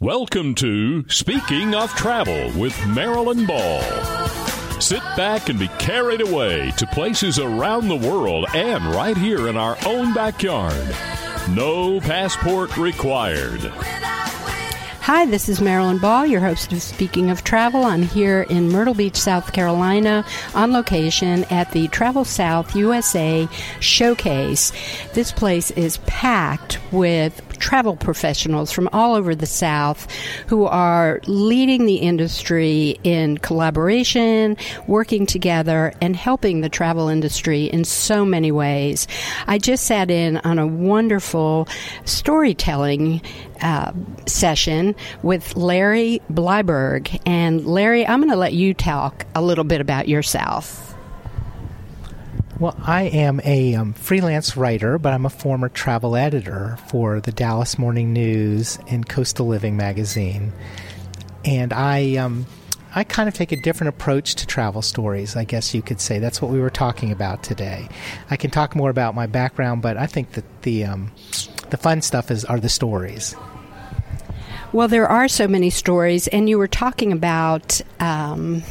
Welcome to Speaking of Travel with Marilyn Ball. Sit back and be carried away to places around the world and right here in our own backyard. No passport required. Hi, this is Marilyn Ball, your host of Speaking of Travel. I'm here in Myrtle Beach, South Carolina, on location at the Travel South USA Showcase. This place is packed with travel professionals from all over the South who are leading the industry in collaboration, working together, and helping the travel industry in so many ways. I just sat in on a wonderful storytelling uh, session with Larry Bleiberg. And Larry, I'm going to let you talk a little bit about yourself. Well, I am a um, freelance writer, but I'm a former travel editor for the Dallas Morning News and Coastal Living magazine. And I, um, I kind of take a different approach to travel stories, I guess you could say. That's what we were talking about today. I can talk more about my background, but I think that the, um, the fun stuff is are the stories. Well, there are so many stories, and you were talking about um,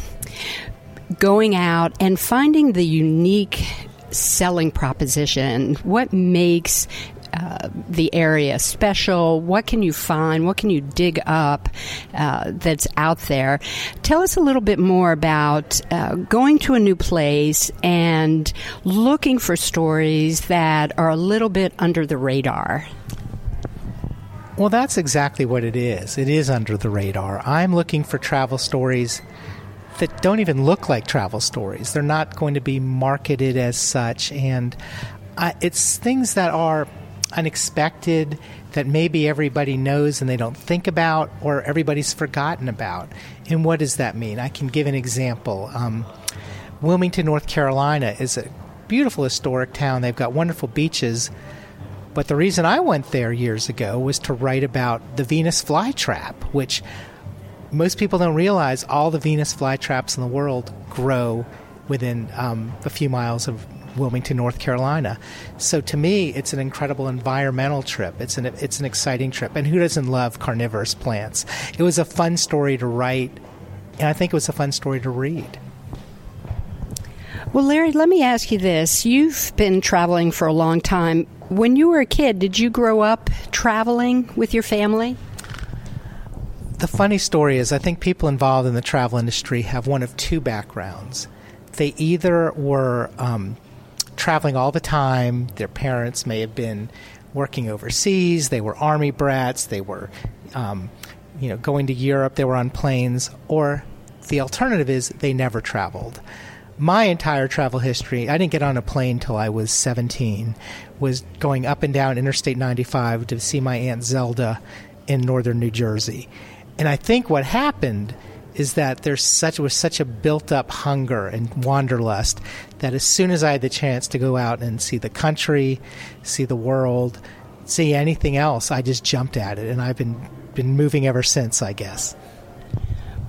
going out and finding the unique selling proposition. What makes uh, the area special? What can you find? What can you dig up uh, that's out there? Tell us a little bit more about uh, going to a new place and looking for stories that are a little bit under the radar. Well, that's exactly what it is. It is under the radar. I'm looking for travel stories that don't even look like travel stories. They're not going to be marketed as such. And uh, it's things that are unexpected that maybe everybody knows and they don't think about or everybody's forgotten about. And what does that mean? I can give an example. Um, Wilmington, North Carolina is a beautiful historic town. They've got wonderful beaches but the reason I went there years ago was to write about the Venus flytrap, which most people don't realize all the Venus flytraps in the world grow within um, a few miles of Wilmington, North Carolina. So to me, it's an incredible environmental trip. It's an it's an exciting trip, and who doesn't love carnivorous plants? It was a fun story to write, and I think it was a fun story to read. Well, Larry, let me ask you this. You've been traveling for a long time. When you were a kid, did you grow up traveling with your family? The funny story is, I think people involved in the travel industry have one of two backgrounds. They either were um, traveling all the time, their parents may have been working overseas, they were army brats, they were um, you know, going to Europe, they were on planes, or the alternative is they never traveled my entire travel history, I didn't get on a plane till I was 17, was going up and down Interstate 95 to see my Aunt Zelda in northern New Jersey. And I think what happened is that there's such was such a built up hunger and wanderlust that as soon as I had the chance to go out and see the country, see the world, see anything else, I just jumped at it and I've been been moving ever since, I guess.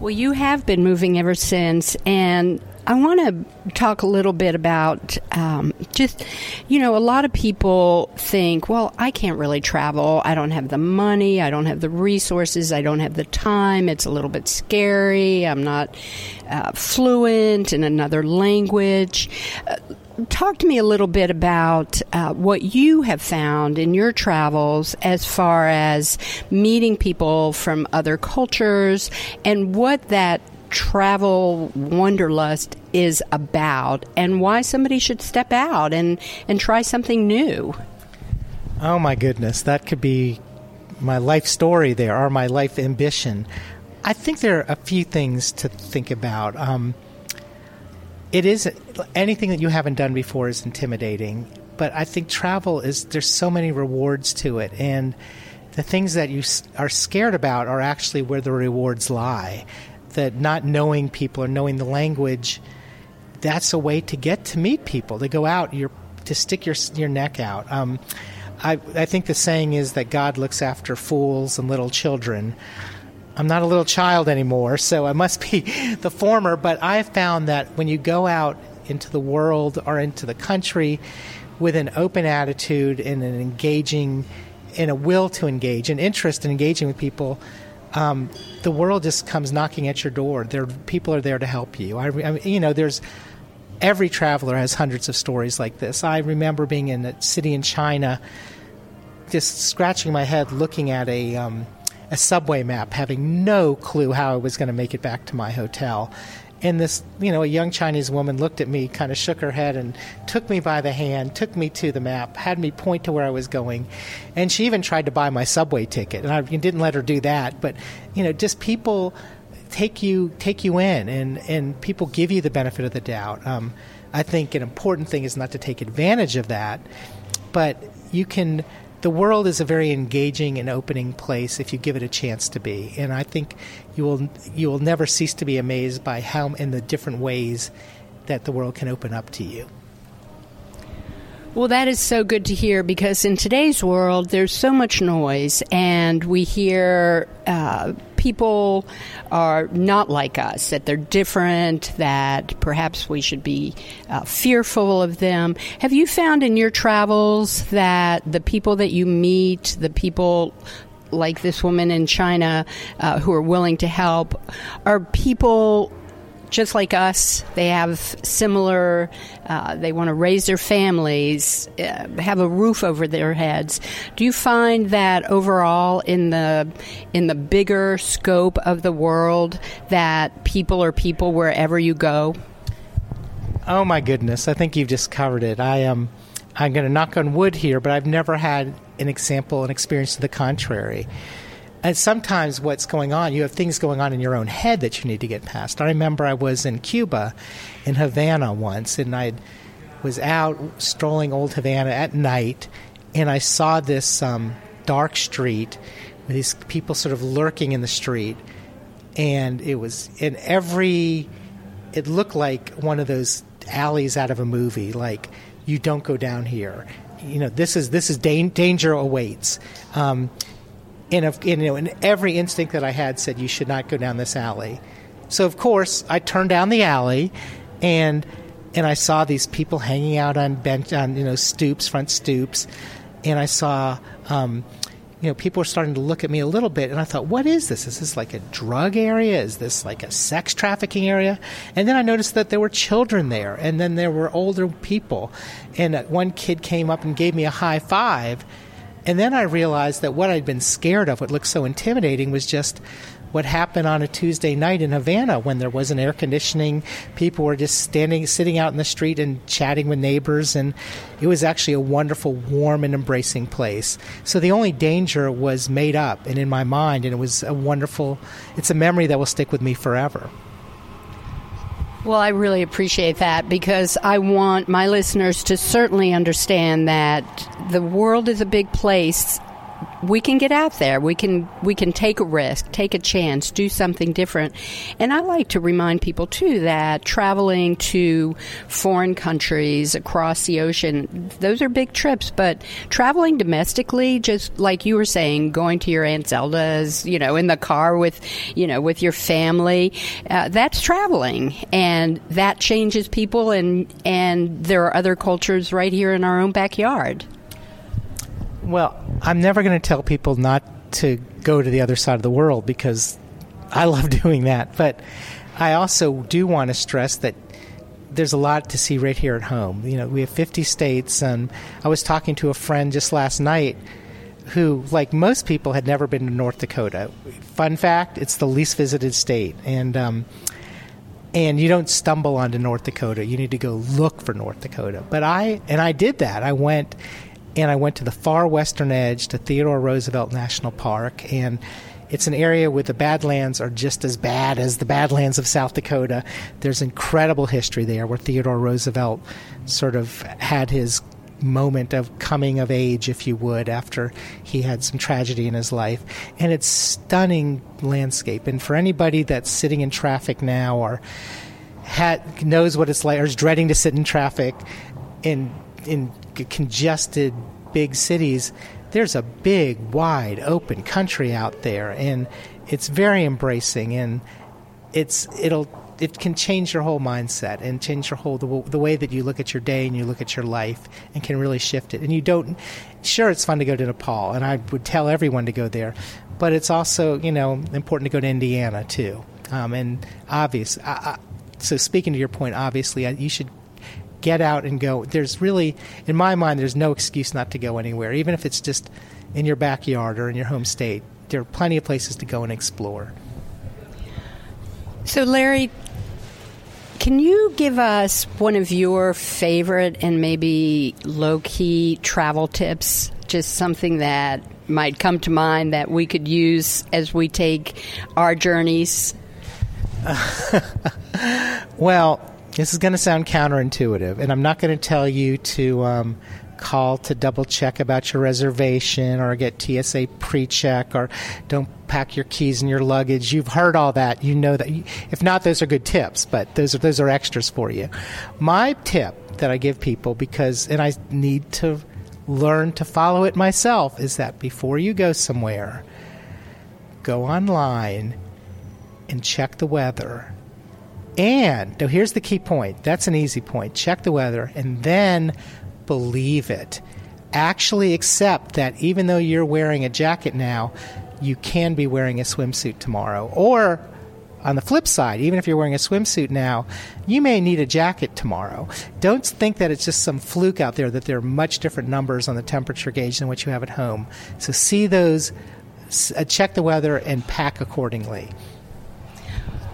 Well, you have been moving ever since, and I want to talk a little bit about um, just, you know, a lot of people think, well, I can't really travel. I don't have the money. I don't have the resources. I don't have the time. It's a little bit scary. I'm not uh, fluent in another language. Uh, talk to me a little bit about uh, what you have found in your travels as far as meeting people from other cultures and what that travel wanderlust is about and why somebody should step out and, and try something new. Oh my goodness, that could be my life story there or my life ambition. I think there are a few things to think about. Um, it is anything that you haven't done before is intimidating, but I think travel is there's so many rewards to it and the things that you are scared about are actually where the rewards lie that not knowing people or knowing the language, that's a way to get to meet people, to go out, you're, to stick your, your neck out. Um, I, I think the saying is that God looks after fools and little children. I'm not a little child anymore, so I must be the former, but I've found that when you go out into the world or into the country with an open attitude and an engaging, and a will to engage, an interest in engaging with people, um, the world just comes knocking at your door. There, people are there to help you. I, I you know, there's every traveler has hundreds of stories like this. I remember being in a city in China, just scratching my head, looking at a um, a subway map, having no clue how I was going to make it back to my hotel. And this, you know, a young Chinese woman looked at me, kind of shook her head, and took me by the hand, took me to the map, had me point to where I was going, and she even tried to buy my subway ticket. And I didn't let her do that, but you know, just people take you take you in, and and people give you the benefit of the doubt. Um, I think an important thing is not to take advantage of that, but you can the world is a very engaging and opening place if you give it a chance to be. And I think you will you will never cease to be amazed by how in the different ways that the world can open up to you. Well, that is so good to hear because in today's world, there's so much noise, and we hear uh, people are not like us, that they're different, that perhaps we should be uh, fearful of them. Have you found in your travels that the people that you meet, the people like this woman in China uh, who are willing to help, are people just like us, they have similar, uh, they want to raise their families, uh, have a roof over their heads. Do you find that overall in the, in the bigger scope of the world that people are people wherever you go? Oh my goodness, I think you've just covered it. I am, um, I'm going to knock on wood here, but I've never had an example, an experience to the contrary and sometimes what's going on, you have things going on in your own head that you need to get past. I remember I was in Cuba, in Havana once, and I was out strolling old Havana at night, and I saw this um, dark street with these people sort of lurking in the street, and it was in every. It looked like one of those alleys out of a movie, like you don't go down here. You know, this is this is da- danger awaits. Um, in, a, in, you know, in every instinct that I had said you should not go down this alley. So of course I turned down the alley, and and I saw these people hanging out on bench on you know stoops, front stoops, and I saw. Um, you know, people were starting to look at me a little bit, and I thought, what is this? Is this like a drug area? Is this like a sex trafficking area? And then I noticed that there were children there, and then there were older people. And uh, one kid came up and gave me a high five, and then I realized that what I'd been scared of, what looked so intimidating, was just what happened on a Tuesday night in Havana when there wasn't air conditioning. People were just standing, sitting out in the street and chatting with neighbors, and it was actually a wonderful, warm, and embracing place. So the only danger was made up and in my mind, and it was a wonderful, it's a memory that will stick with me forever. Well, I really appreciate that because I want my listeners to certainly understand that the world is a big place we can get out there. We can we can take a risk, take a chance, do something different. And I like to remind people too that traveling to foreign countries across the ocean, those are big trips, but traveling domestically, just like you were saying, going to your Aunt Zelda's, you know, in the car with, you know, with your family, uh, that's traveling. And that changes people and and there are other cultures right here in our own backyard. Well, I'm never going to tell people not to go to the other side of the world because I love doing that. But I also do want to stress that there's a lot to see right here at home. You know, we have 50 states, and I was talking to a friend just last night who, like most people, had never been to North Dakota. Fun fact: it's the least visited state, and um, and you don't stumble onto North Dakota. You need to go look for North Dakota. But I and I did that. I went and I went to the far western edge to Theodore Roosevelt National Park, and it's an area where the Badlands are just as bad as the Badlands of South Dakota. There's incredible history there where Theodore Roosevelt sort of had his moment of coming of age, if you would, after he had some tragedy in his life. And it's stunning landscape. And for anybody that's sitting in traffic now or knows what it's like or is dreading to sit in traffic in in congested big cities, there's a big, wide, open country out there, and it's very embracing, and it's it'll it can change your whole mindset and change your whole the, the way that you look at your day and you look at your life, and can really shift it. And you don't. Sure, it's fun to go to Nepal, and I would tell everyone to go there, but it's also you know important to go to Indiana too. Um, and obvious, I, I, so speaking to your point, obviously you should get out and go. There's really, in my mind, there's no excuse not to go anywhere, even if it's just in your backyard or in your home state. There are plenty of places to go and explore. So, Larry, can you give us one of your favorite and maybe low key travel tips? Just something that might come to mind that we could use as we take our journeys? well, this is going to sound counterintuitive, and I'm not going to tell you to um, call to double check about your reservation or get TSA pre check or don't pack your keys in your luggage. You've heard all that. You know that. If not, those are good tips, but those are, those are extras for you. My tip that I give people, because, and I need to learn to follow it myself, is that before you go somewhere, go online and check the weather. And now here's the key point. That's an easy point. Check the weather and then believe it. Actually accept that even though you're wearing a jacket now, you can be wearing a swimsuit tomorrow. Or on the flip side, even if you're wearing a swimsuit now, you may need a jacket tomorrow. Don't think that it's just some fluke out there that there are much different numbers on the temperature gauge than what you have at home. So see those, uh, check the weather, and pack accordingly.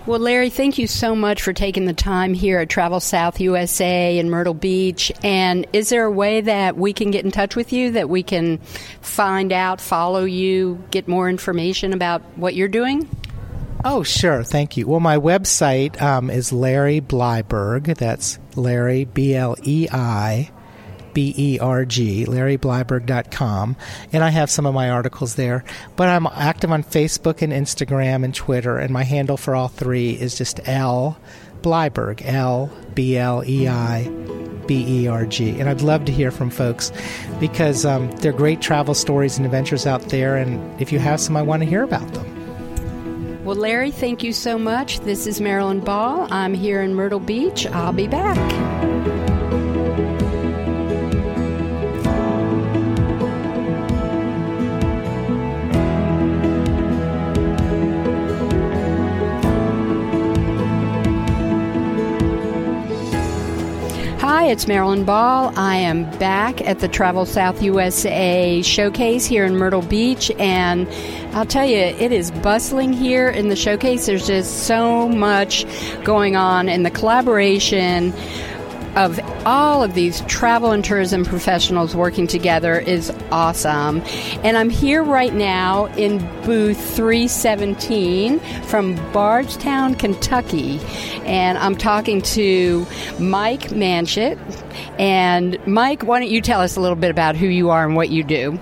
Well, Larry, thank you so much for taking the time here at Travel South USA in Myrtle Beach. And is there a way that we can get in touch with you, that we can find out, follow you, get more information about what you're doing? Oh, sure. Thank you. Well, my website um, is Larry Bleiberg. That's Larry, B L E I B E R G, LarryBleiberg.com, and I have some of my articles there. But I'm active on Facebook and Instagram and Twitter, and my handle for all three is just L Bleiberg, L B L E I B E R G. And I'd love to hear from folks because um, there are great travel stories and adventures out there, and if you have some, I want to hear about them. Well, Larry, thank you so much. This is Marilyn Ball. I'm here in Myrtle Beach. I'll be back. Hi, it's Marilyn Ball. I am back at the Travel South USA showcase here in Myrtle Beach, and I'll tell you, it is bustling here in the showcase. There's just so much going on, and the collaboration of all of these travel and tourism professionals working together is awesome. And I'm here right now in booth 317 from Bardstown, Kentucky. And I'm talking to Mike Mangeot. And Mike, why don't you tell us a little bit about who you are and what you do?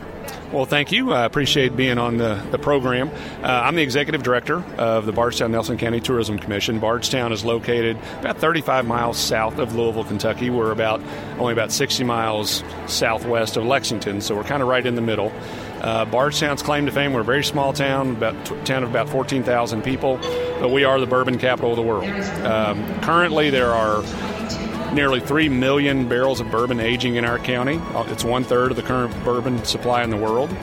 Well, thank you. I appreciate being on the, the program. Uh, I'm the executive director of the Bardstown Nelson County Tourism Commission. Bardstown is located about 35 miles south of Louisville, Kentucky. We're about only about 60 miles southwest of Lexington, so we're kind of right in the middle. Uh, Bardstown's claim to fame, we're a very small town, about t- town of about 14,000 people, but we are the bourbon capital of the world. Um, currently, there are nearly 3 million barrels of bourbon aging in our county. It's one third of the current bourbon supply in the world.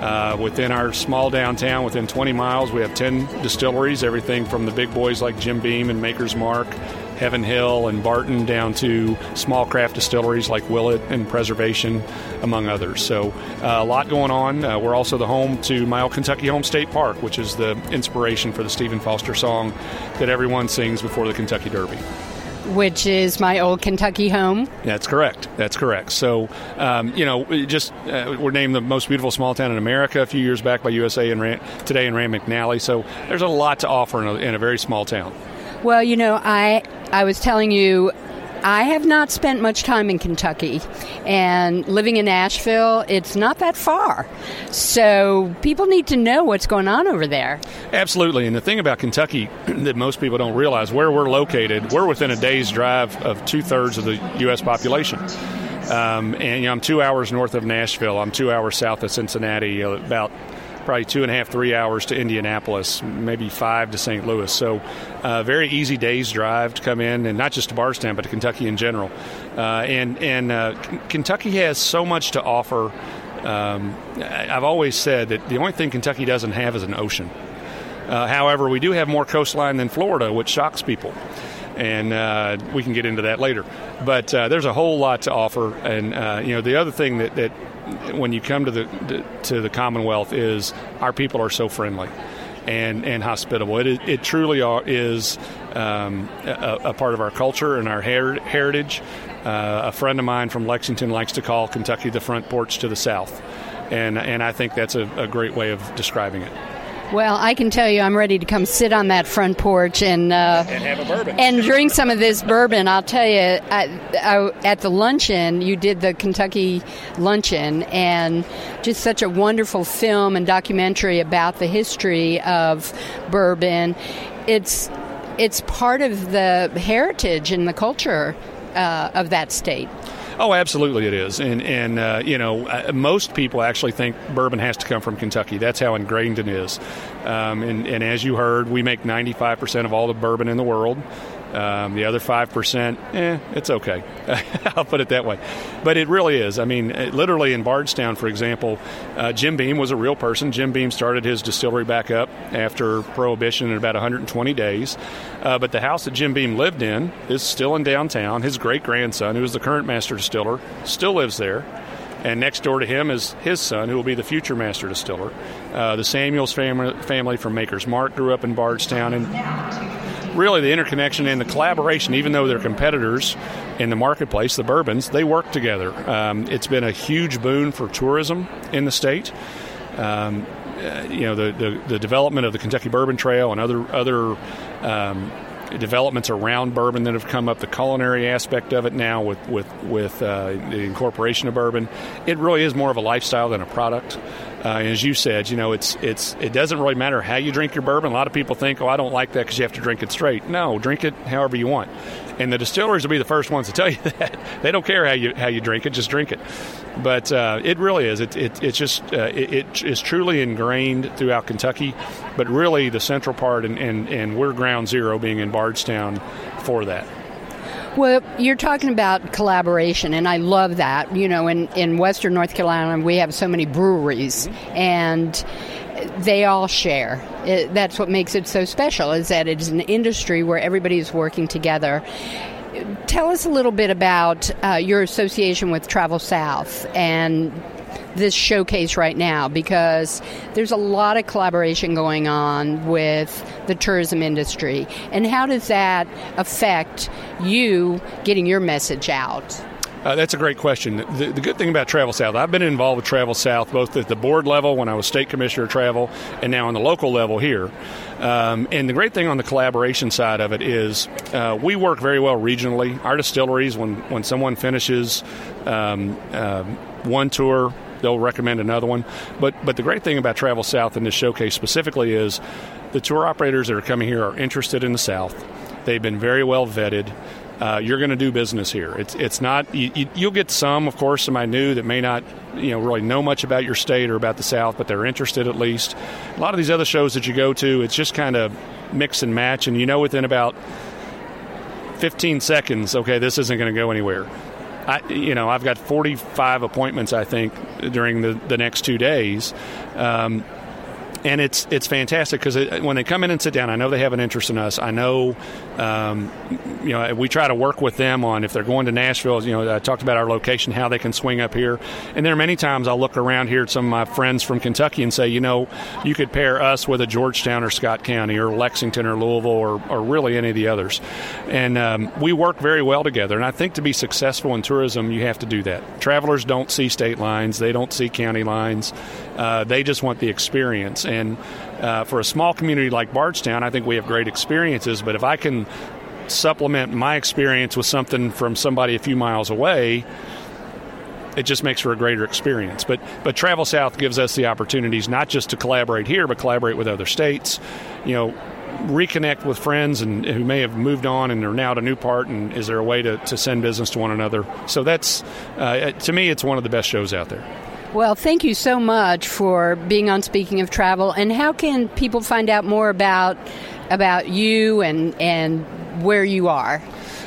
Uh, within our small downtown, within 20 miles, we have 10 distilleries, everything from the big boys like Jim Beam and Maker's Mark, Heaven Hill and Barton, down to small craft distilleries like Willett and Preservation, among others. So, uh, a lot going on. Uh, we're also the home to My Old Kentucky Home State Park, which is the inspiration for the Stephen Foster song that everyone sings before the Kentucky Derby which is my old Kentucky home. That's correct. That's correct. So, um, you know, just uh, we're named the most beautiful small town in America a few years back by USA and Rand, today in Rand McNally. So, there's a lot to offer in a, in a very small town. Well, you know, I I was telling you I have not spent much time in Kentucky, and living in Nashville, it's not that far. So people need to know what's going on over there. Absolutely. And the thing about Kentucky that most people don't realize where we're located, we're within a day's drive of two thirds of the U.S. population. Um, and you know, I'm two hours north of Nashville. I'm two hours south of Cincinnati, about probably two and a half, three hours to Indianapolis, maybe five to St. Louis. So, uh, very easy day's drive to come in, and not just to Bardstown, but to Kentucky in general. Uh, and and uh, Kentucky has so much to offer Um, I've always said that the only thing Kentucky doesn't have is an ocean. Uh, however, we do have more coastline than Florida, which shocks people. And uh, we can get into that later. But uh, there's a whole lot to offer. And, uh, you know, the other thing that, that when you come to the, to the Commonwealth is our people are so friendly and, and hospitable. It, it truly are, is um, a, a, part of our culture and our her- heritage. Uh, a friend of mine from Lexington likes to call Kentucky the front porch to the south, and and I think that's a, a great way of describing it. Well, I can tell you, I'm ready to come sit on that front porch and uh, and have a bourbon and drink some of this bourbon. I'll tell you, I, I, at the luncheon, you did the Kentucky luncheon, and just such a wonderful film and documentary about the history of bourbon. It's it's part of the heritage and the culture uh, of that state. Oh, absolutely, it is, and and uh, you know uh, most people actually think bourbon has to come from Kentucky. That's how ingrained it is. Um, and, and as you heard, we make 95 percent of all the bourbon in the world. Um, the other 5%, eh, it's okay. I'll put it that way. But it really is. I mean, uh, literally in Bardstown, for example, uh, Jim Beam was a real person. Jim Beam started his distillery back up after Prohibition in about 120 days. Uh, but the house that Jim Beam lived in is still in downtown. His great grandson, who is the current master distiller, still lives there. And next door to him is his son, who will be the future master distiller. Uh, the Samuels family, family from Maker's Mark grew up in Bardstown. And really the interconnection and the collaboration, even though they're competitors in the marketplace, the bourbons, they work together. Um, it's been a huge boon for tourism in the state. Um, uh, you know, the, the, the, development of the Kentucky Bourbon Trail and other other um, developments around bourbon that have come up, the culinary aspect of it now with with with uh, the incorporation of bourbon, it really is more of a lifestyle than a product. Uh, as you said, you know, it's it's it doesn't really matter how you drink your bourbon. A lot of people think, oh, I don't like that because you have to drink it straight. No, drink it however you want. And the distilleries will be the first ones to tell you that they don't care how you how you drink it, just drink it. But uh, it really is. It, it it's just uh, it, it is truly ingrained throughout Kentucky, but really the central part, and, and and we're ground zero, being in Bardstown, for that. Well, you're talking about collaboration, and I love that. You know, in, in Western North Carolina, we have so many breweries, and they all share. It, that's what makes it so special, is that it's an industry where everybody is working together. Tell us a little bit about uh, your association with Travel South and this showcase right now because there's a lot of collaboration going on with the tourism industry. And how does that affect you getting your message out? Uh, that's a great question. The, the, good thing about Travel South, I've been involved with Travel South both at the board level when I was state commissioner of travel and now on the local level here. Um, and the great thing on the collaboration side of it is uh, we work very well regionally. Our distilleries, when, when someone finishes um, uh, one tour, they'll recommend another one. But but the great thing about Travel South and this showcase specifically is the tour operators that are coming here are interested in the South. They've been very well vetted. Uh, you're going to do business here. It's it's not you, will get some, of course, somebody new that may not you know really know much about your state or about the South, but they're interested at least. A lot of these other shows that you go to, it's just kind of mix and match, and you know within about 15 seconds, okay, this isn't going to go anywhere. I, you know, I've got 45 appointments, I think, during the, the next two days. Um, and it's it's fantastic because when they come in and sit down, I know they have an interest in us. I know, um, you know, we try to work with them on if they're going to Nashville. You know, I talked about our location, how they can swing up here, and there are many times I'll look around here at some of my friends from Kentucky and say, you know, you could pair us with a Georgetown or Scott County or Lexington or Louisville or, or really any of the others, and um, we work very well together. And I think to be successful in tourism, you have to do that. Travelers don't see state lines, they don't see county lines, uh, they just want the experience. And uh, for a small community like Bardstown, I think we have great experiences. But if I can supplement my experience with something from somebody a few miles away, it just makes for a greater experience. But but Travel South gives us the opportunities not just to collaborate here, but collaborate with other states. You know, reconnect with friends and who may have moved on and are now at a new part. And is there a way to, to send business to one another? So that's uh, to me, it's one of the best shows out there. Well, thank you so much for being on Speaking of Travel. And how can people find out more about about you and and where you are?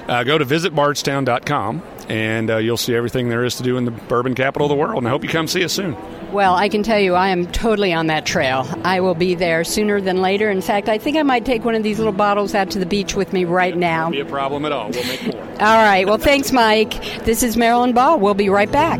Uh, go to visitbardstown.com and uh, you'll see everything there is to do in the bourbon capital of the world. And I hope you come see us soon. Well, I can tell you, I am totally on that trail. I will be there sooner than later. In fact, I think I might take one of these little bottles out to the beach with me right now. Won't be a problem at all. We'll make more. All right. Well, thanks, Mike. This is Marilyn Ball. We'll be right back.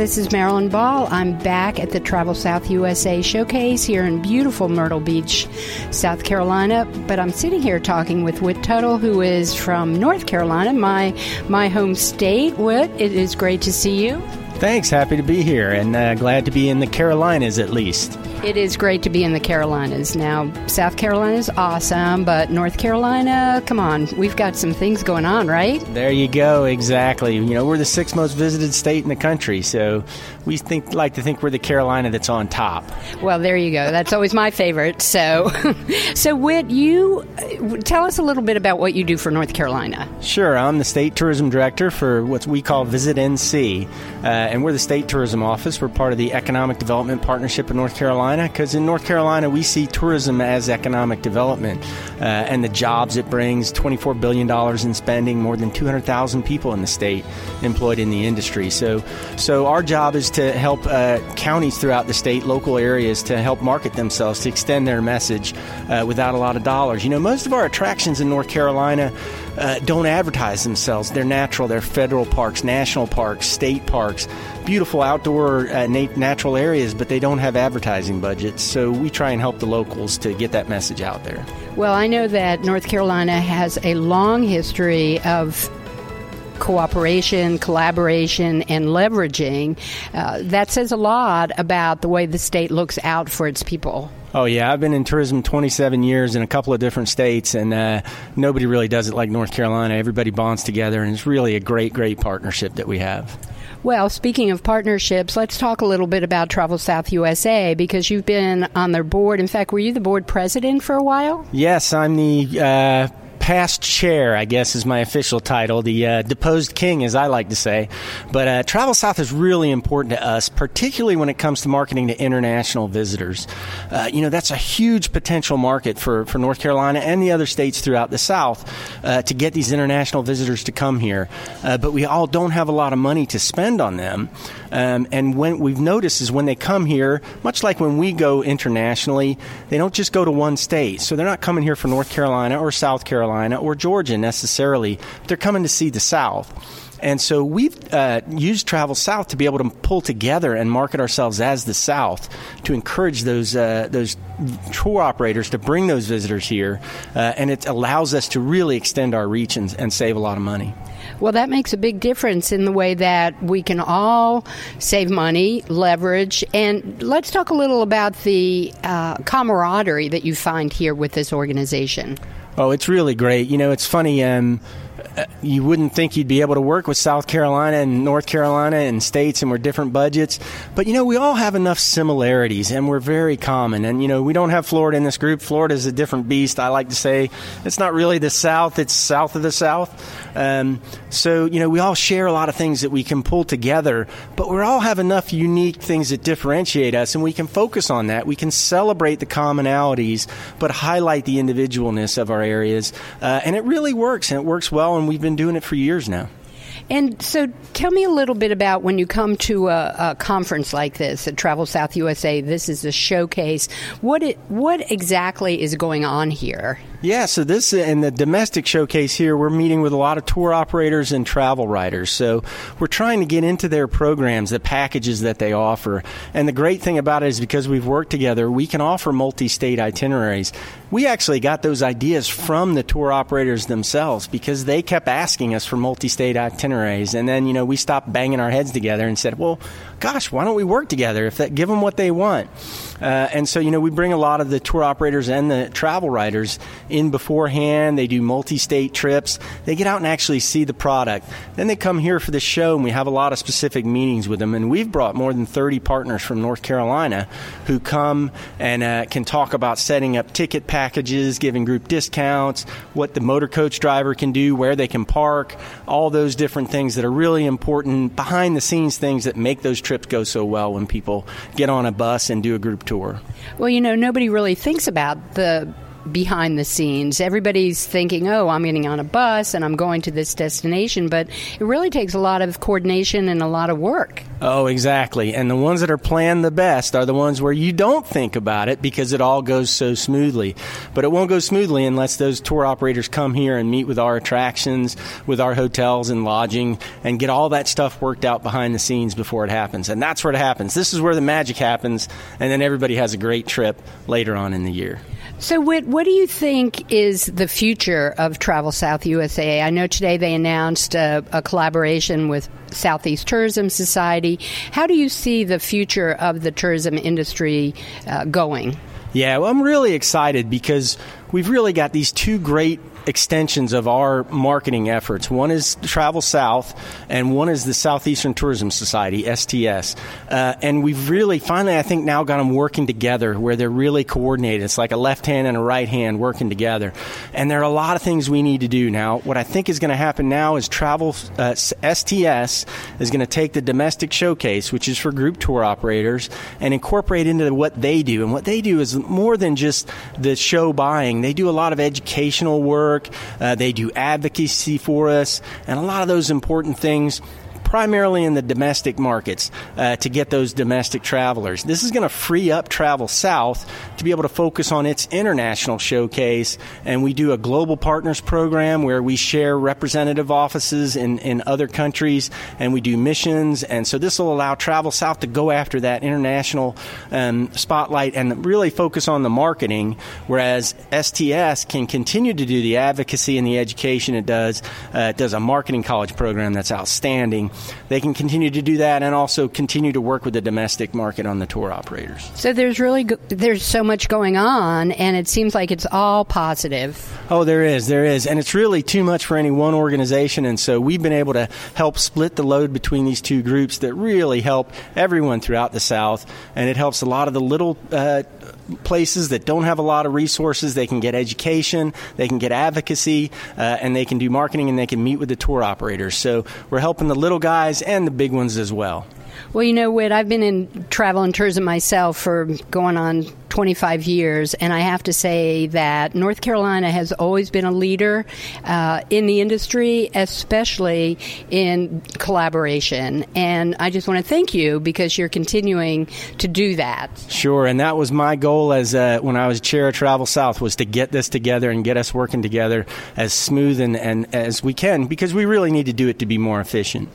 This is Marilyn Ball. I'm back at the Travel South USA showcase here in beautiful Myrtle Beach, South Carolina. But I'm sitting here talking with Wit Tuttle, who is from North Carolina, my my home state. Wit, it is great to see you. Thanks. Happy to be here and uh, glad to be in the Carolinas at least. It is great to be in the Carolinas. Now, South Carolina is awesome, but North Carolina, come on, we've got some things going on, right? There you go. Exactly. You know, we're the sixth most visited state in the country, so we think like to think we're the Carolina that's on top. Well, there you go. That's always my favorite. So, so Wit, you tell us a little bit about what you do for North Carolina. Sure. I'm the state tourism director for what we call Visit NC, uh, and we're the state tourism office. We're part of the Economic Development Partnership of North Carolina because in North Carolina we see tourism as economic development uh, and the jobs it brings $24 billion in spending, more than 200,000 people in the state employed in the industry. So, so our job is to help uh, counties throughout the state, local areas, to help market themselves, to extend their message uh, without a lot of dollars. You know, most of our attractions in North Carolina uh, don't advertise themselves. They're natural. They're federal parks, national parks, state parks, beautiful outdoor uh, nat- natural areas, but they don't have advertising budgets. So we try and help the locals to get that message out there. Well, I know that North Carolina has a long history of cooperation, collaboration, and leveraging. Uh, that says a lot about the way the state looks out for its people. Oh yeah, I've been in tourism 27 years in a couple of different states, and uh, nobody really does it like North Carolina. Everybody bonds together, and it's really a great, great partnership that we have. Well, speaking of partnerships, let's talk a little bit about Travel South USA because you've been on their board. In fact, were you the board president for a while? Yes, I'm the uh, past chair, I guess is my official title, the uh, deposed king, as I like to say. But uh, Travel South is really important to us, particularly when it comes to marketing to international visitors. Uh, you know, that's a huge potential market for, for North Carolina and the other states throughout the South uh, to get these international visitors to come here. Uh, but we all don't have a lot of money to spend on them. Um, and when we've noticed is when they come here, much like when we go internationally, they don't just go to one state. So they're not coming here for North Carolina or South Carolina or Georgia necessarily. They're coming to see the South. And so we've uh, used Travel South to be able to pull together and market ourselves as the South to encourage those uh, those tour operators to bring those visitors here, uh, and it allows us to really extend our reach and, and save a lot of money. Well, that makes a big difference in the way that we can all save money, leverage, and let's talk a little about the uh, camaraderie that you find here with this organization. Oh, it's really great. You know, it's funny. Um, you wouldn't think you'd be able to work with South Carolina and North Carolina and states, and we're different budgets. But you know, we all have enough similarities, and we're very common. And you know, we don't have Florida in this group. Florida is a different beast. I like to say it's not really the South; it's south of the South. Um, so you know, we all share a lot of things that we can pull together, but we all have enough unique things that differentiate us, and we can focus on that. We can celebrate the commonalities, but highlight the individualness of our areas, uh, and it really works, and it works well and we've been doing it for years now. And so, tell me a little bit about when you come to a, a, conference like this at Travel South USA. This is a showcase. What it, what exactly is going on here? Yeah, so this in the domestic showcase here, we're meeting with a lot of tour operators and travel writers. So we're trying to get into their programs, the packages that they offer. And the great thing about it is because we've worked together, we can offer multi-state itineraries. We actually got those ideas from the tour operators themselves because they kept asking us for multi-state itineraries, and then you know we stopped banging our heads together and said, "Well, gosh, why don't we work together? If that, give them what they want." Uh, and so, you know, we bring a lot of the tour operators and the travel writers in beforehand. They do multi state trips. They get out and actually see the product. Then they come here for the show, and we have a lot of specific meetings with them. And we've brought more than 30 partners from North Carolina who come and uh, can talk about setting up ticket packages, giving group discounts, what the motor coach driver can do, where they can park, all those different things that are really important behind the scenes things that make those trips go so well when people get on a bus and do a group tour. Well, you know, nobody really thinks about the behind the scenes. Everybody's thinking, oh, I'm getting on a bus and I'm going to this destination, but it really takes a lot of coordination and a lot of work. Oh, exactly. And the ones that are planned the best are the ones where you don't think about it because it all goes so smoothly. But it won't go smoothly unless those tour operators come here and meet with our attractions, with our hotels and lodging, and get all that stuff worked out behind the scenes before it happens. And that's where it happens. This is where the magic happens, and then everybody has a great trip later on in the year. So, Wit, what do you think is the future of Travel South USA? I know today they announced a, a, collaboration with Southeast Tourism Society. How do you see the future of the tourism industry uh, going? Yeah, well, I'm really excited because we've really got these two great extensions of our marketing efforts. One is Travel South, and one is the Southeastern Tourism Society (STS). Uh, and we've really, finally, I think, now got them working together where they're really coordinated. It's like a left hand and a right hand working together. And there are a lot of things we need to do now. What I think is going to happen now is Travel uh, STS is going to take the domestic showcase, which is for group tour operators, and incorporate into what they do. And what they do is more than just the show buying. They do a lot of educational work work. Uh, they do advocacy for us, and a lot of those important things primarily in the domestic markets uh, to get those domestic travelers. This is going to free up Travel South to be able to focus on its international showcase. And we do a global partners program where we share representative offices in, in other countries and we do missions. And so this will allow Travel South to go after that international um, spotlight and really focus on the marketing, whereas STS can continue to do the advocacy and the education it does. Uh, it does a marketing college program that's outstanding they can continue to do that and also continue to work with the domestic market on the tour operators. So there's really go- there's so much going on, and it seems like it's all positive. Oh, there is, there is, and it's really too much for any one organization, and so we've been able to help split the load between these two groups that really help everyone throughout the South, and it helps a lot of the little. Uh, places that don't have a lot of resources. They can get education, they can get advocacy, uh, and they can do marketing and they can meet with the tour operators. So we're helping the little guys and the big ones as well. Well, you know, Wit, I've been in travel and tourism myself for going on 25 years, and I have to say that North Carolina has always been a leader uh, in the industry, especially in collaboration. And I just want to thank you because you're continuing to do that. Sure, and that was my goal as uh, when I was chair of Travel South was to get this together and get us working together as smooth and, and as we can because we really need to do it to be more efficient.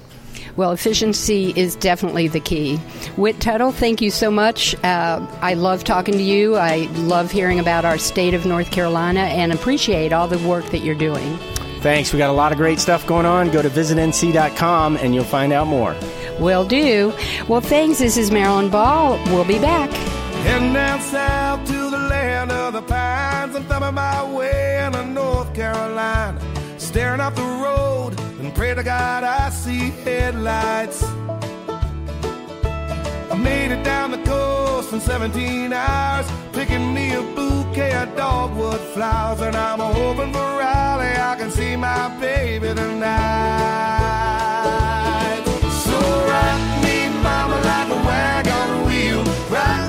Well, efficiency is definitely the key. Wit Tuttle, thank you so much. Uh, I love talking to you. I love hearing about our state of North Carolina and appreciate all the work that you're doing. Thanks. We got a lot of great stuff going on. Go to visitnc.com and you'll find out more. Will do. Well, thanks. This is Marilyn Ball. We'll be back. Heading down south to the land of the pines. I'm thumbing my way into North Carolina. Staring out the road and pray to God I see headlights. I made it down the coast in 17 hours, picking me a bouquet of dogwood flowers, and I'm hoping for Raleigh I can see my baby tonight. So rock me, mama, like a wagon wheel. Rock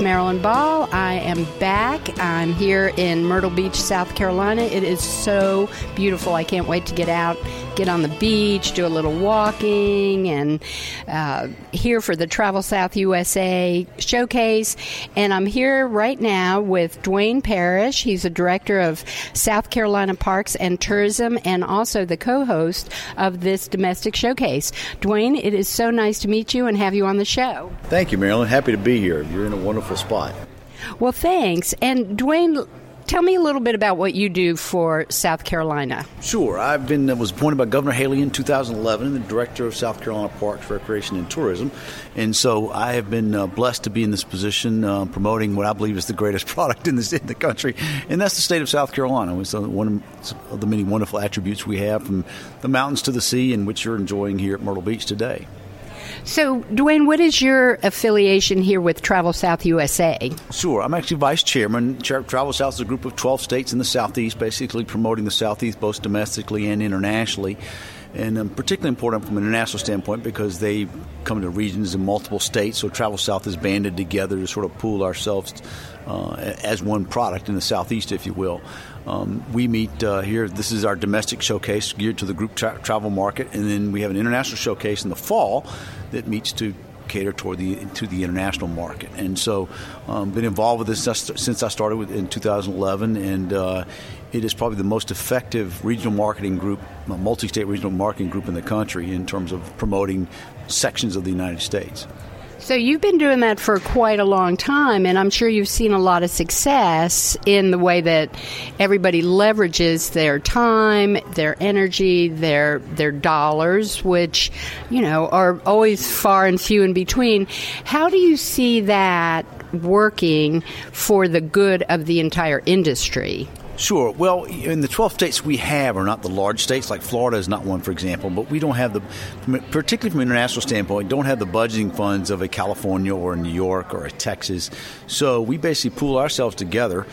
Marilyn Ball. I am back. I'm here in Myrtle Beach, South Carolina. It is so beautiful. I can't wait to get out get on the beach, do a little walking, and uh, here for the Travel South USA showcase. And I'm here right now with Duane Parrish. He's a director of South Carolina Parks and Tourism and also the co host of this domestic showcase. Duane, it is so nice to meet you and have you on the show. Thank you, Marilyn. Happy to be here. You're in a wonderful spot. Well, thanks. And Duane, Tell me a little bit about what you do for South Carolina. Sure. I've been uh, was appointed by Governor Haley in 2011 and the director of South Carolina Parks, Recreation, and Tourism. And so I have been uh, blessed to be in this position uh, promoting what I believe is the greatest product in, this, in the country, and that's the state of South Carolina. It's one of the many wonderful attributes we have from the mountains to the sea, and which you're enjoying here at Myrtle Beach today. So, Duane, what is your affiliation here with Travel South USA? Sure. I'm actually vice chairman. Travel South is a group of 12 states in the Southeast, basically promoting the Southeast both domestically and internationally. And um, particularly important from an international standpoint because they come to regions in multiple states. So Travel South is banded together to sort of pool ourselves uh, as one product in the Southeast, if you will. Um, we meet uh, here. This is our domestic showcase geared to the group tra- travel market, and then we have an international showcase in the fall that meets to cater toward the to the international market. And so, um, been involved with this since I started with, in 2011, and uh, it is probably the most effective regional marketing group, multi-state regional marketing group in the country in terms of promoting sections of the United States. So you've been doing that for quite a long time, and I'm sure you've seen a lot of success in the way that everybody leverages their time, their energy, their their dollars, which you know are always far and few in between. How do you see that working for the good of the entire industry? Sure. Well, in the 12 states we have are not the large states, like Florida is not one, for example, but we don't have the, particularly from an international standpoint, don't have the budgeting funds of a California or a New York or a Texas. So we basically pool ourselves together,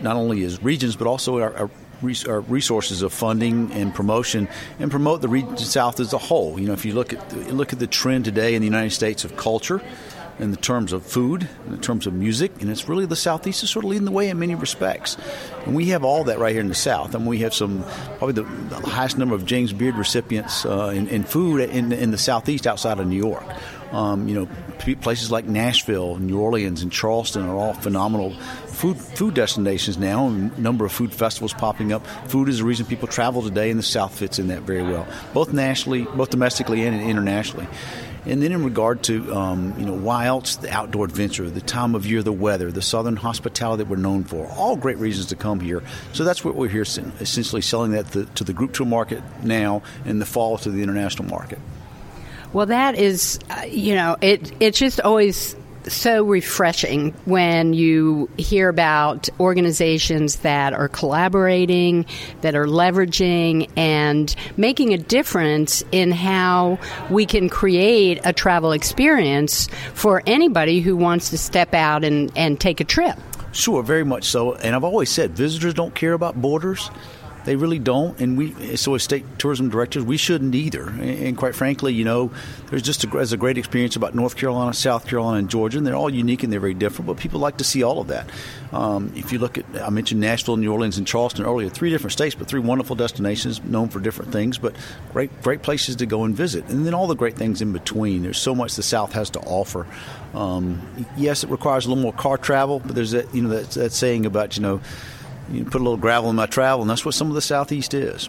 not only as regions, but also our, our our resources of funding and promotion and promote the region south as a whole. You know, if you look at look at the trend today in the United States of culture, in the terms of food, in the terms of music, and it's really the Southeast is sort of leading the way in many respects. And we have all that right here in the South. Mean, we have some, probably the, the highest number of James Beard recipients uh, in, in, food in, in the Southeast outside of New York. Um, you know, places like Nashville, New Orleans, and Charleston are all phenomenal food food destinations now. A number of food festivals popping up. Food is the reason people travel today, and the South fits in that very well, both nationally, both domestically and internationally. And then in regard to, um, you know, why else the outdoor adventure, the time of year, the weather, the southern hospitality that we're known for, all great reasons to come here. So that's what we're here essentially selling that to, to the group tour market now in the fall to the international market. Well, that is, uh, you know, it it's just always so refreshing when you hear about organizations that are collaborating, that are leveraging, and making a difference in how we can create a travel experience for anybody who wants to step out and, and take a trip. Sure, very much so. And I've always said visitors don't care about borders. They really don't, and we so as state tourism directors, we shouldn't either. And quite frankly, you know, there's just a, a great experience about North Carolina, South Carolina, and Georgia, and they're all unique and they're very different. But people like to see all of that. Um, if you look at, I mentioned Nashville, New Orleans, and Charleston earlier, three different states, but three wonderful destinations known for different things, but great great places to go and visit, and then all the great things in between. There's so much the South has to offer. Um, yes, it requires a little more car travel, but there's that you know that, that saying about you know you put a little gravel in my travel, and that's what some of the Southeast is.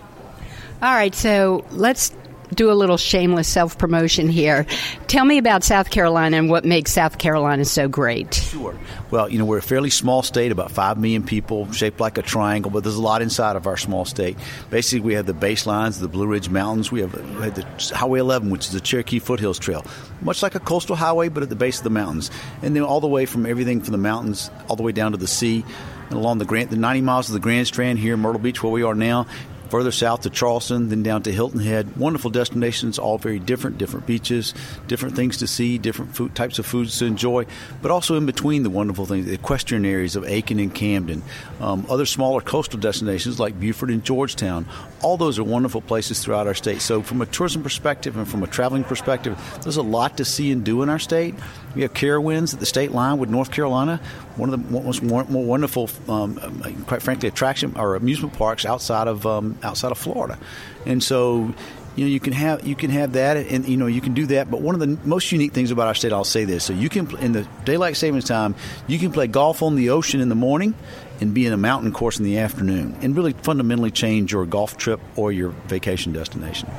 All right, so let's do a little shameless self promotion here. Tell me about South Carolina and what makes South Carolina so great. Sure. Well, you know, we're a fairly small state, about 5 million people, shaped like a triangle, but there's a lot inside of our small state. Basically, we have the baselines, the Blue Ridge Mountains. We have, we have the Highway 11, which is the Cherokee Foothills Trail, much like a coastal highway, but at the base of the mountains. And then all the way from everything from the mountains all the way down to the sea along the Grand, the 90 miles of the Grand Strand here in Myrtle Beach, where we are now, further south to Charleston, then down to Hilton Head. Wonderful destinations, all very different, different beaches, different things to see, different food, types of foods to enjoy, but also in between the wonderful things, the equestrian areas of Aiken and Camden, um, other smaller coastal destinations like Beaufort and Georgetown. All those are wonderful places throughout our state. So, from a tourism perspective and from a traveling perspective, there's a lot to see and do in our state. We have Carowinds at the state line with North Carolina, one of the most wonderful, um, quite frankly, attraction or amusement parks outside of um, outside of Florida, and so you know you can have you can have that and you know you can do that. But one of the most unique things about our state I'll say this. So you can in the daylight savings time you can play golf on the ocean in the morning and be in a mountain course in the afternoon and really fundamentally change your golf trip or your vacation destination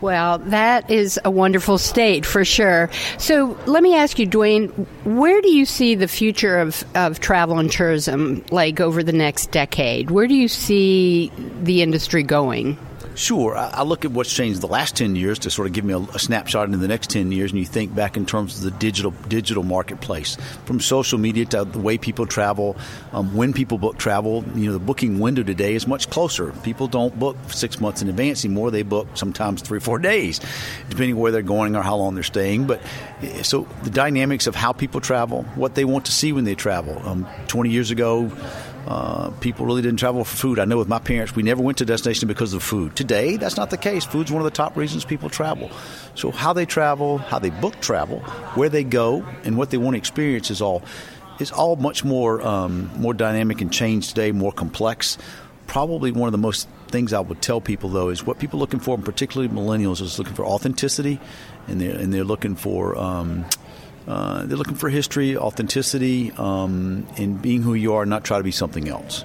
well, that is a wonderful state for sure. So let me ask you, Duane, where do you see the future of, of travel and tourism like over the next decade? Where do you see the industry going? Sure. I, look at what's changed the last 10 years to sort of give me a, a, snapshot into the next 10 years, and you think back in terms of the digital digital marketplace, from social media to the way people travel, um, when people book travel. You know, the booking window today is much closer. People don't book six months in advance anymore. They book sometimes three or four days, depending where they're going or how long they're staying. But eh, so the dynamics of how people travel, what they want to see when they travel. Um, 20 years ago, uh, people really didn't travel for food. I know with my parents, we never went to destination because of food. Today, that's not the case. Food's one of the top reasons people travel. So, how they travel, how they book travel, where they go, and what they want to experience is all is all much more um, more dynamic and changed today, more complex. Probably one of the most things I would tell people though is what people are looking for, and particularly millennials, is looking for authenticity, and they're and they're looking for um, uh, they're looking for history, authenticity, um, and being who you are, not try to be something else.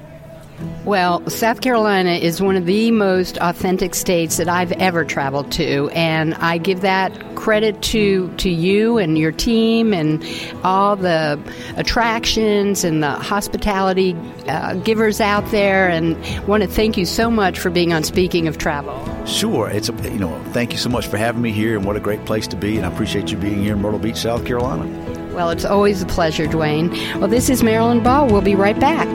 Well, South Carolina is one of the most authentic states that I've ever traveled to, and I give that credit to to you and your team and all the attractions and the hospitality uh, givers out there. And want to thank you so much for being on Speaking of Travel. Sure, it's a, you know thank you so much for having me here, and what a great place to be. And I appreciate you being here in Myrtle Beach, South Carolina. Well, it's always a pleasure, Duane. Well, this is Marilyn Ball. We'll be right back.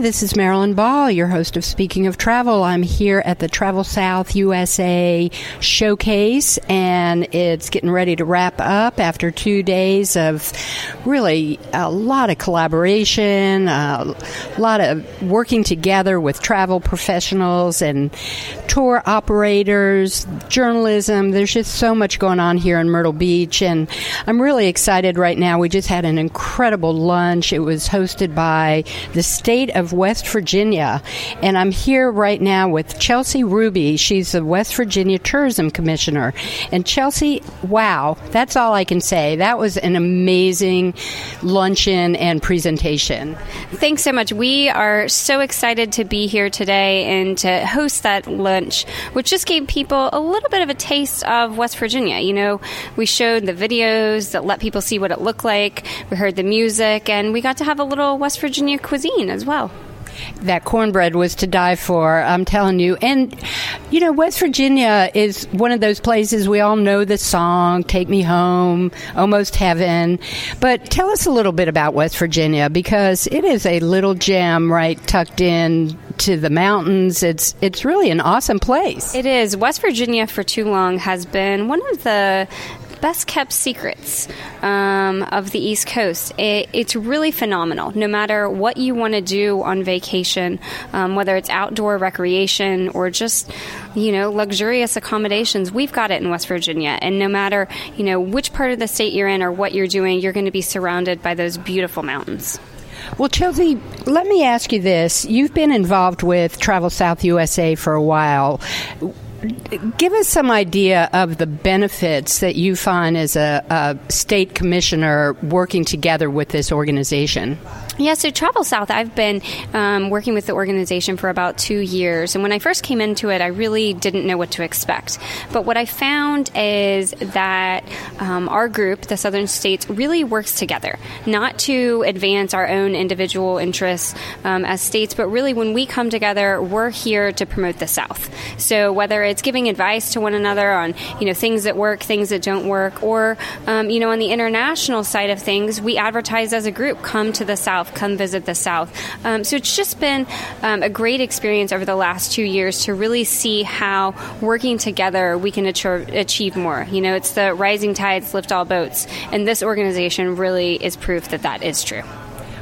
This is Marilyn Ball, your host of Speaking of Travel. I'm here at the Travel South USA showcase, and it's getting ready to wrap up after two days of really a lot of collaboration, a lot of working together with travel professionals and tour operators, journalism. There's just so much going on here in Myrtle Beach, and I'm really excited right now. We just had an incredible lunch. It was hosted by the state of West Virginia. And I'm here right now with Chelsea Ruby. She's the West Virginia Tourism Commissioner. And Chelsea, wow, that's all I can say. That was an amazing luncheon and presentation. Thanks so much. We are so excited to be here today and to host that lunch, which just gave people a little bit of a taste of West Virginia. You know, we showed the videos that let people see what it looked like, we heard the music, and we got to have a little West Virginia cuisine as well that cornbread was to die for. I'm telling you. And, you know, West Virginia is one of those places we all know the song, Take Me Home, Almost Heaven. But tell us a little bit about West Virginia because it is a little gem right tucked in to the mountains. It's it's really an awesome place. It is. West Virginia for too long has been one of the best kept secrets um, of the East Coast. It, it's really phenomenal. No matter what you want to do on vacation, um, whether it's outdoor recreation or just you know luxurious accommodations, we've got it in West Virginia. And no matter you know which part of the state you're in or what you're doing, you're going to be surrounded by those beautiful mountains. Well, Chelsea, let me ask you this. You've been involved with Travel South USA for a while give us some idea of the benefits that you find as a, a, state commissioner working together with this organization. Yeah, so Travel South, I've been um, working with the organization for about two years. And when I first came into it, I really didn't know what to expect. But what I found is that um, our group, the Southern States, really works together, not to advance our own individual interests um, as states, but really when we come together, we're here to promote the South. So whether it's giving advice to one another on, you know, things that work, things that don't work, or, um, you know, on the international side of things, we advertise as a group, come to the South come visit the South. Um, so it's just been um, a great experience over the last two years to really see how working together we can achieve, achieve more. You know, it's the rising tides lift all boats, and this organization really is proof that that is true.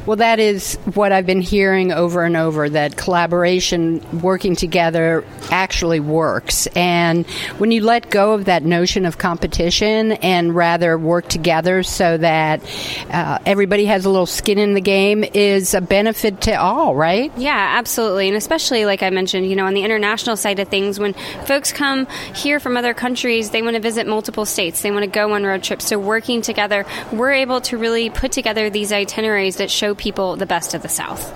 Well, that is what I've been hearing over and over that collaboration, working together, actually works. And when you let go of that notion of competition and rather work together so that uh, everybody has a little skin in the game, is a benefit to all, right? Yeah, absolutely. And especially, like I mentioned, you know, on the international side of things, when folks come here from other countries, they want to visit multiple states, they want to go on road trips. So, working together, we're able to really put together these itineraries that show people the best of the South.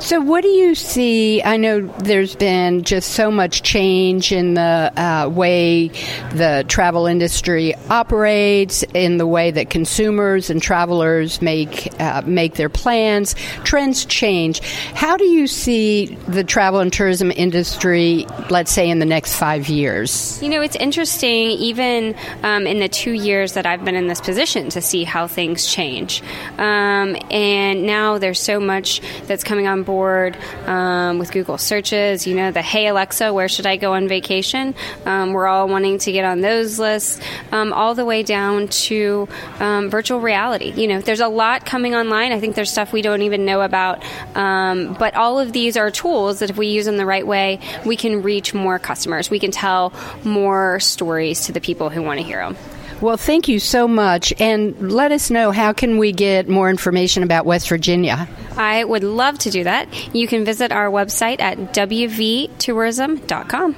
So, what do you see? I know there's been just so much change in the uh, way the travel industry operates, in the way that consumers and travelers make uh, make their plans. Trends change. How do you see the travel and tourism industry, let's say, in the next five years? You know, it's interesting, even um, in the two years that I've been in this position, to see how things change. Um, and now there's so much that's coming on board um, with Google searches. You know, the Hey Alexa, where should I go on vacation? Um, we're all wanting to get on those lists, um, all the way down to um, virtual reality. You know, there's a lot coming online. I think there's stuff we don't even know about, um, but all of these are tools that if we use them the right way, we can reach more customers. We can tell more stories to the people who want to hear them. Well, thank you so much. And let us know how can we get more information about West Virginia? I would love to do that. You can visit our website at wvtourism.com.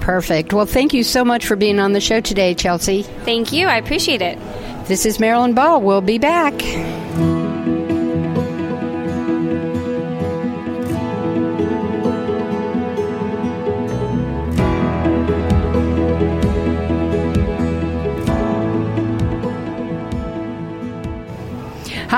Perfect. Well, thank you so much for being on the show today, Chelsea. Thank you. I appreciate it. This is Marilyn Ball. We'll be back.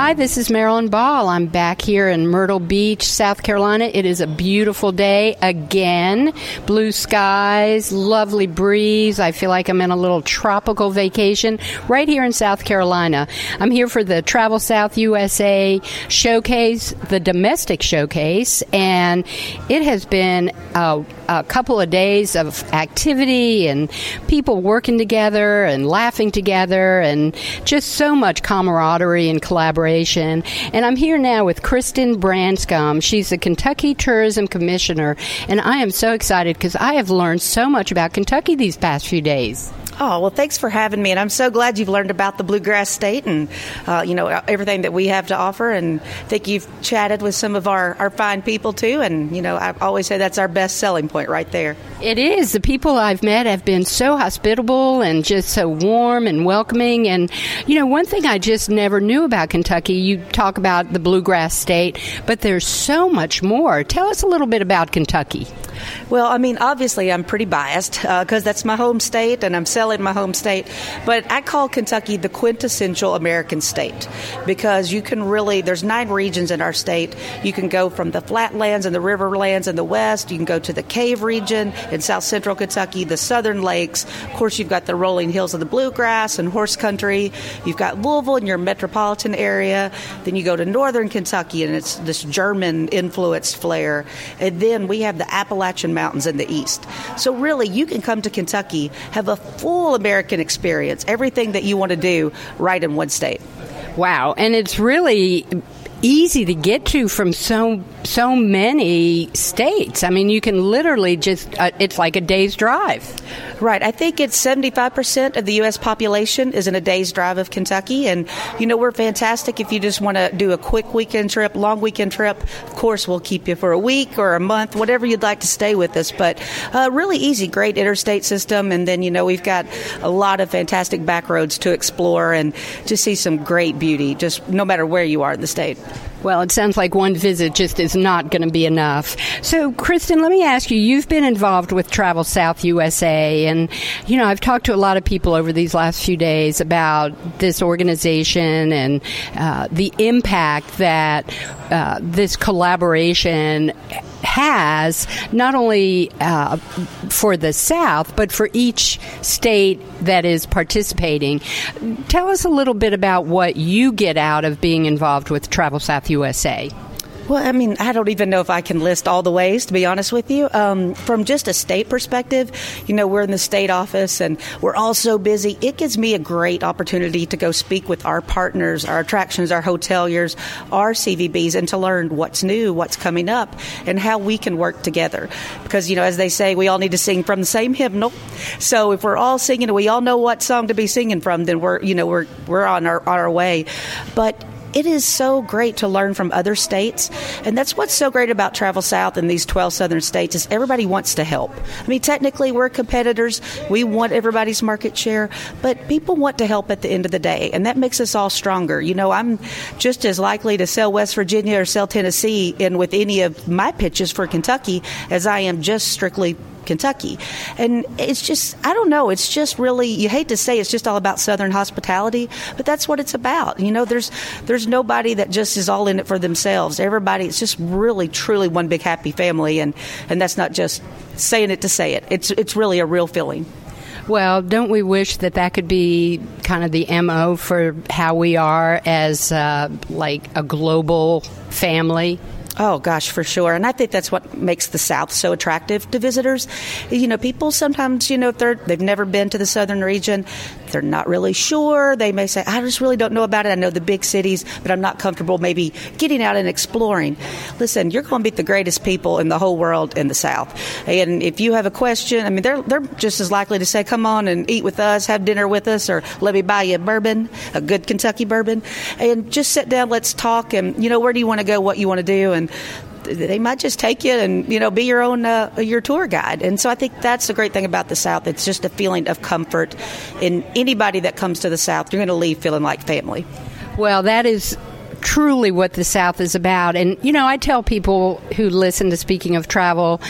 Hi, this is Marilyn Ball. I'm back here in Myrtle Beach, South Carolina. It is a beautiful day again. Blue skies, lovely breeze. I feel like I'm in a little tropical vacation right here in South Carolina. I'm here for the Travel South USA showcase, the domestic showcase, and it has been a, a couple of days of activity and people working together and laughing together and just so much camaraderie and collaboration and I'm here now with Kristen Branscum. She's the Kentucky Tourism Commissioner, and I am so excited because I have learned so much about Kentucky these past few days. Oh, well, thanks for having me. And I'm so glad you've learned about the Bluegrass State and, uh, you know, everything that we have to offer. And I think you've chatted with some of our, our fine people, too. And, you know, I always say that's our best selling point right there. It is. The people I've met have been so hospitable and just so warm and welcoming. And, you know, one thing I just never knew about Kentucky, you talk about the Bluegrass State, but there's so much more. Tell us a little bit about Kentucky. Well, I mean, obviously, I'm pretty biased because uh, that's my home state and I'm selling my home state. But I call Kentucky the quintessential American state because you can really, there's nine regions in our state. You can go from the flatlands and the riverlands in the west, you can go to the cave region in south central Kentucky, the southern lakes. Of course, you've got the rolling hills of the bluegrass and horse country. You've got Louisville in your metropolitan area. Then you go to northern Kentucky and it's this German influenced flair. And then we have the Appalachian Mountains in the east. So, really, you can come to Kentucky, have a full American experience, everything that you want to do right in one state. Wow. And it's really easy to get to from so so many states. I mean, you can literally just uh, it's like a day's drive. Right. I think it's 75% of the U.S. population is in a day's drive of Kentucky. And, you know, we're fantastic if you just want to do a quick weekend trip, long weekend trip. Of course, we'll keep you for a week or a month, whatever you'd like to stay with us. But uh, really easy, great interstate system. And then, you know, we've got a lot of fantastic back roads to explore and to see some great beauty, just no matter where you are in the state. Well, it sounds like one visit just is not going to be enough. So, Kristen, let me ask you you've been involved with Travel South USA, and, you know, I've talked to a lot of people over these last few days about this organization and uh, the impact that uh, this collaboration has not only uh, for the South, but for each state that is participating. Tell us a little bit about what you get out of being involved with Travel South USA. Well, I mean, I don't even know if I can list all the ways, to be honest with you. Um, from just a state perspective, you know, we're in the state office and we're all so busy. It gives me a great opportunity to go speak with our partners, our attractions, our hoteliers, our CVBs, and to learn what's new, what's coming up, and how we can work together. Because, you know, as they say, we all need to sing from the same hymnal. So if we're all singing and we all know what song to be singing from, then we're, you know, we're, we're on our, on our way. But it is so great to learn from other states and that's what's so great about travel south in these 12 southern states is everybody wants to help. I mean technically we're competitors. We want everybody's market share but people want to help at the end of the day and that makes us all stronger. You know i'm just as likely to sell west virginia or sell tennessee in with any of my pitches for kentucky as i am just strictly Kentucky. And it's just, I don't know, it's just really, you hate to say it's just all about Southern hospitality, but that's what it's about. You know, there's, there's nobody that just is all in it for themselves. Everybody, it's just really, truly one big happy family. And, and that's not just saying it to say it. It's, it's really a real feeling. Well, don't we wish that that could be kind of the MO for how we are as uh, like a global family? Oh gosh, for sure. And I think that's what makes the South so attractive to visitors. You know, people sometimes, you know, if they're they've never been to the southern region, they're not really sure. They may say, I just really don't know about it. I know the big cities, but I'm not comfortable maybe getting out and exploring. Listen, you're going to meet the greatest people in the whole world in the South. And if you have a question, I mean, they're, they're just as likely to say, come on and eat with us, have dinner with us, or let me buy you a bourbon, a good Kentucky bourbon, and just sit down, let's talk, and, you know, where do you want to go, what you want to do, and they might just take you and you know be your own uh, your tour guide. And so I think that's the great thing about the South. It's just a feeling of comfort. In anybody that comes to the South, you're going to leave feeling like family. Well, that is truly what the South is about. And, you know, I tell people who listen to Speaking of Travel,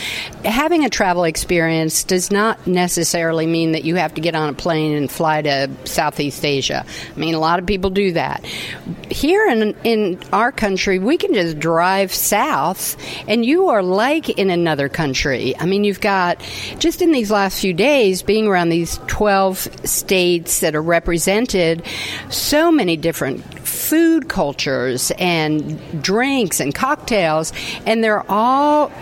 having a travel experience does not necessarily mean that you have to get on a plane and fly to Southeast Asia. I mean, a lot of people do that. Here in, in our country, we can just drive south and you are like in another country. I mean, you've got, just in these last few days, being around these 12 states that are represented, so many different food cultures and drinks and cocktails, and they're all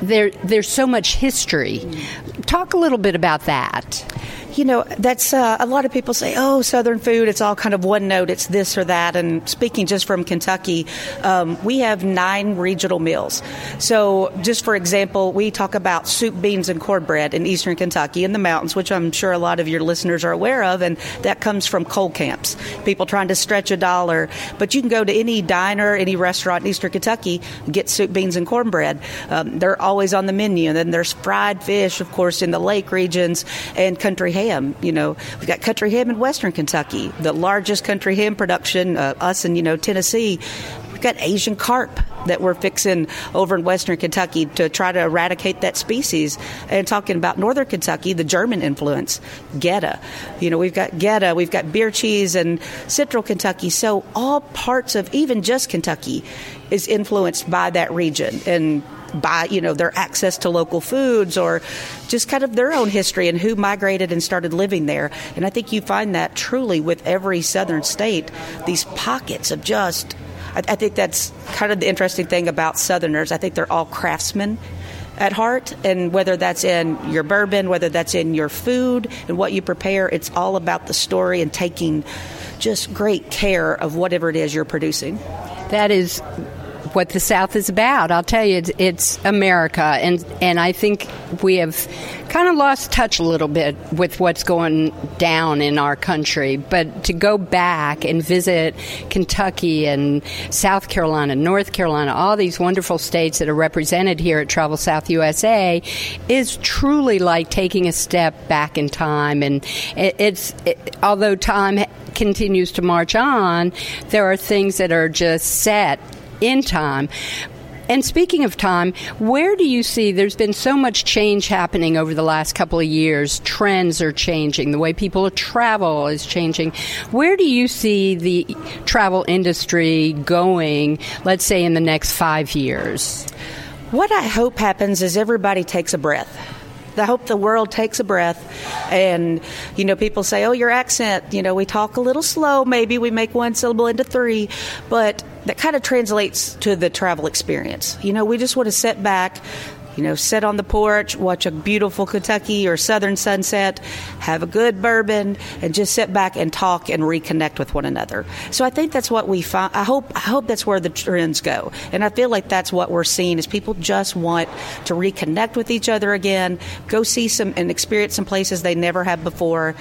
there. There's so much history. Talk a little bit about that you know, that's uh, a lot of people say, oh, Southern food, it's all kind of one note, it's this or that. And speaking just from Kentucky, um, we have nine regional meals. So, just for example, we talk about soup, beans, and cornbread in eastern Kentucky in the mountains, which I'm sure a lot of your listeners are aware of, and that comes from coal camps. People trying to stretch a dollar. But you can go to any diner, any restaurant in eastern Kentucky, get soup, beans, and cornbread. Um, they're always on the menu. And then there's fried fish, of course, in the lake regions, and country ham. You know, we've got country ham in Western Kentucky, the largest country ham production. Uh, us in you know Tennessee, we've got Asian carp that we're fixing over in Western Kentucky to try to eradicate that species. And talking about Northern Kentucky, the German influence, goetta. You know, we've got goetta, we've got beer cheese and Central Kentucky. So all parts of even just Kentucky is influenced by that region. And by you know their access to local foods or just kind of their own history and who migrated and started living there. And I think you find that truly with every southern state, these pockets of just. I, I think that's kind of the interesting thing about Southerners. I think they're all craftsmen at heart, and whether that's in your bourbon, whether that's in your food and what you prepare, it's all about the story and taking just great care of whatever it is you're producing. That is what the South is about. I'll tell you, it's, America, and and I think we have kind of lost touch a little bit with what's going down in our country. But to go back and visit Kentucky and South Carolina, North Carolina, all these wonderful states that are represented here at Travel South USA is truly like taking a step back in time. And it, it's it, although time continues to march on, there are things that are just set in time. And speaking of time, where do you see there's been so much change happening over the last couple of years? Trends are changing, the way people travel is changing. Where do you see the travel industry going, let's say, in the next five years? What I hope happens is everybody takes a breath. I hope the world takes a breath. And, you know, people say, oh, your accent, you know, we talk a little slow, maybe we make one syllable into three, but that kind of translates to the travel experience. You know, we just want to sit back, you know, sit on the porch, watch a beautiful Kentucky or Southern sunset, have a good bourbon, and just sit back and talk and reconnect with one another. So I think that's what we find. I hope I hope that's where the trends go, and I feel like that's what we're seeing is people just want to reconnect with each other again, go see some and experience some places they never have before,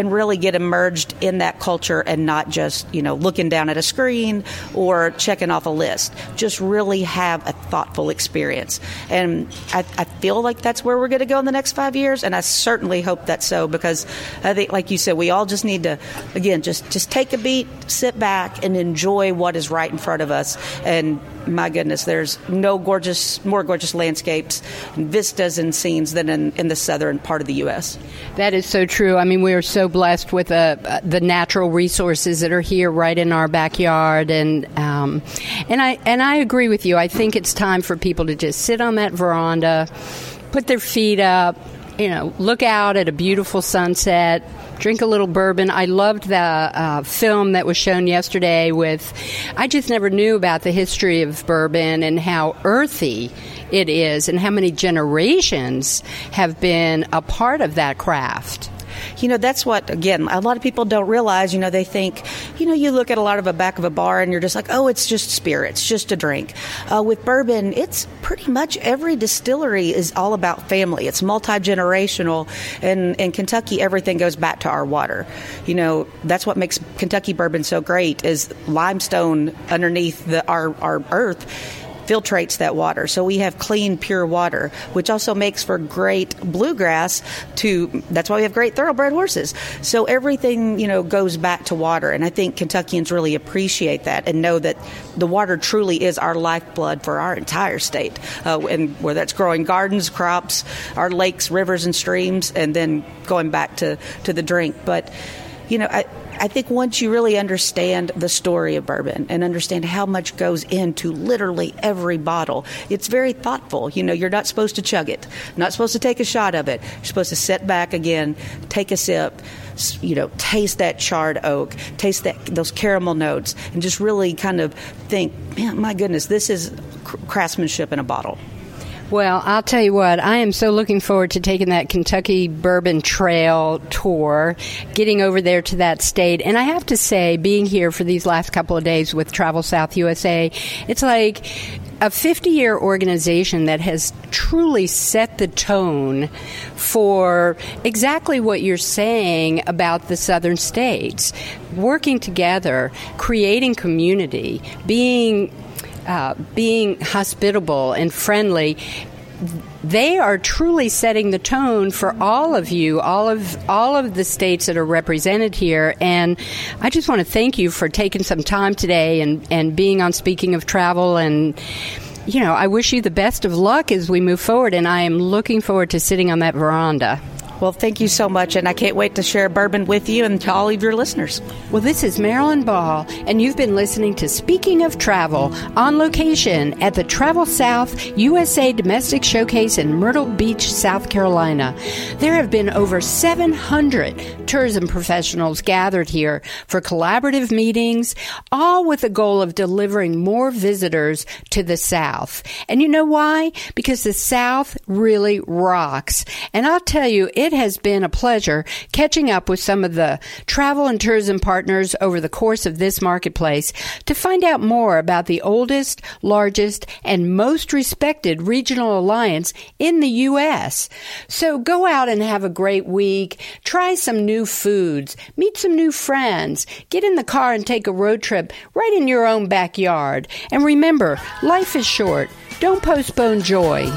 and really get immersed in that culture and not just you know looking down at a screen or checking off a list. Just really have a thoughtful experience and I, I feel like that's where we're going to go in the next five years, and I certainly hope that's so because I think, like you said, we all just need to, again, just just take a beat, sit back, and enjoy what is right in front of us. And my goodness, there's no gorgeous, more gorgeous landscapes, vistas, and scenes than in, in the southern part of the U.S. That is so true. I mean, we are so blessed with uh, the natural resources that are here right in our backyard, and um, and I and I agree with you. I think it's time for people to just sit on that veranda, put their feet up, you know, look out at a beautiful sunset, drink a little bourbon. I loved the uh, film that was shown yesterday with, I just never knew about the history of bourbon and how earthy it is and how many generations have been a part of that craft you know, that's what, again, a lot of people don't realize, you know, they think, you know, you look at a lot of a back of a bar and you're just like, oh, it's just spirits, just a drink. Uh, with bourbon, it's pretty much every distillery is all about family. It's multi generational. And in Kentucky, everything goes back to our water. You know, that's what makes Kentucky bourbon so great is limestone underneath the, our, our earth filtrates that water. So we have clean, pure water, which also makes for great bluegrass. To that's why we have great thoroughbred horses. So everything you know goes back to water, and I think Kentuckians really appreciate that and know that the water truly is our lifeblood for our entire state, uh, and whether that's growing gardens, crops, our lakes, rivers, and streams, and then going back to to the drink. But you know, I, I think once you really understand the story of bourbon and understand how much goes into literally every bottle, it's very thoughtful. You know, you're not supposed to chug it, not supposed to take a shot of it. You're supposed to sit back again, take a sip, you know, taste that charred oak, taste that those caramel notes, and just really kind of think, man, my goodness, this is craftsmanship in a bottle. Well, I'll tell you what, I am so looking forward to taking that Kentucky Bourbon Trail tour, getting over there to that state. And I have to say, being here for these last couple of days with Travel South USA, it's like a 50 year organization that has truly set the tone for exactly what you're saying about the southern states. Working together, creating community, being uh, being hospitable and friendly they are truly setting the tone for all of you, all of all of the states that are represented here. And I just want to thank you for taking some time today and, and being on Speaking of Travel. And, you know, I wish you the best of luck as we move forward. And I am looking forward to sitting on that veranda. Well, thank you so much, and I can't wait to share bourbon with you and to all of your listeners. Well, this is Marilyn Ball, and you've been listening to Speaking of Travel on location at the Travel South USA Domestic Showcase in Myrtle Beach, South Carolina. There have been over 700 tourism professionals gathered here for collaborative meetings, all with the goal of delivering more visitors to the South. And you know why? Because the South really rocks. And I'll tell you, it it has been a pleasure catching up with some of the travel and tourism partners over the course of this marketplace to find out more about the oldest, largest, and most respected regional alliance in the U.S. So go out and have a great week. Try some new foods. Meet some new friends. Get in the car and take a road trip right in your own backyard. And remember, life is short. Don't postpone joy.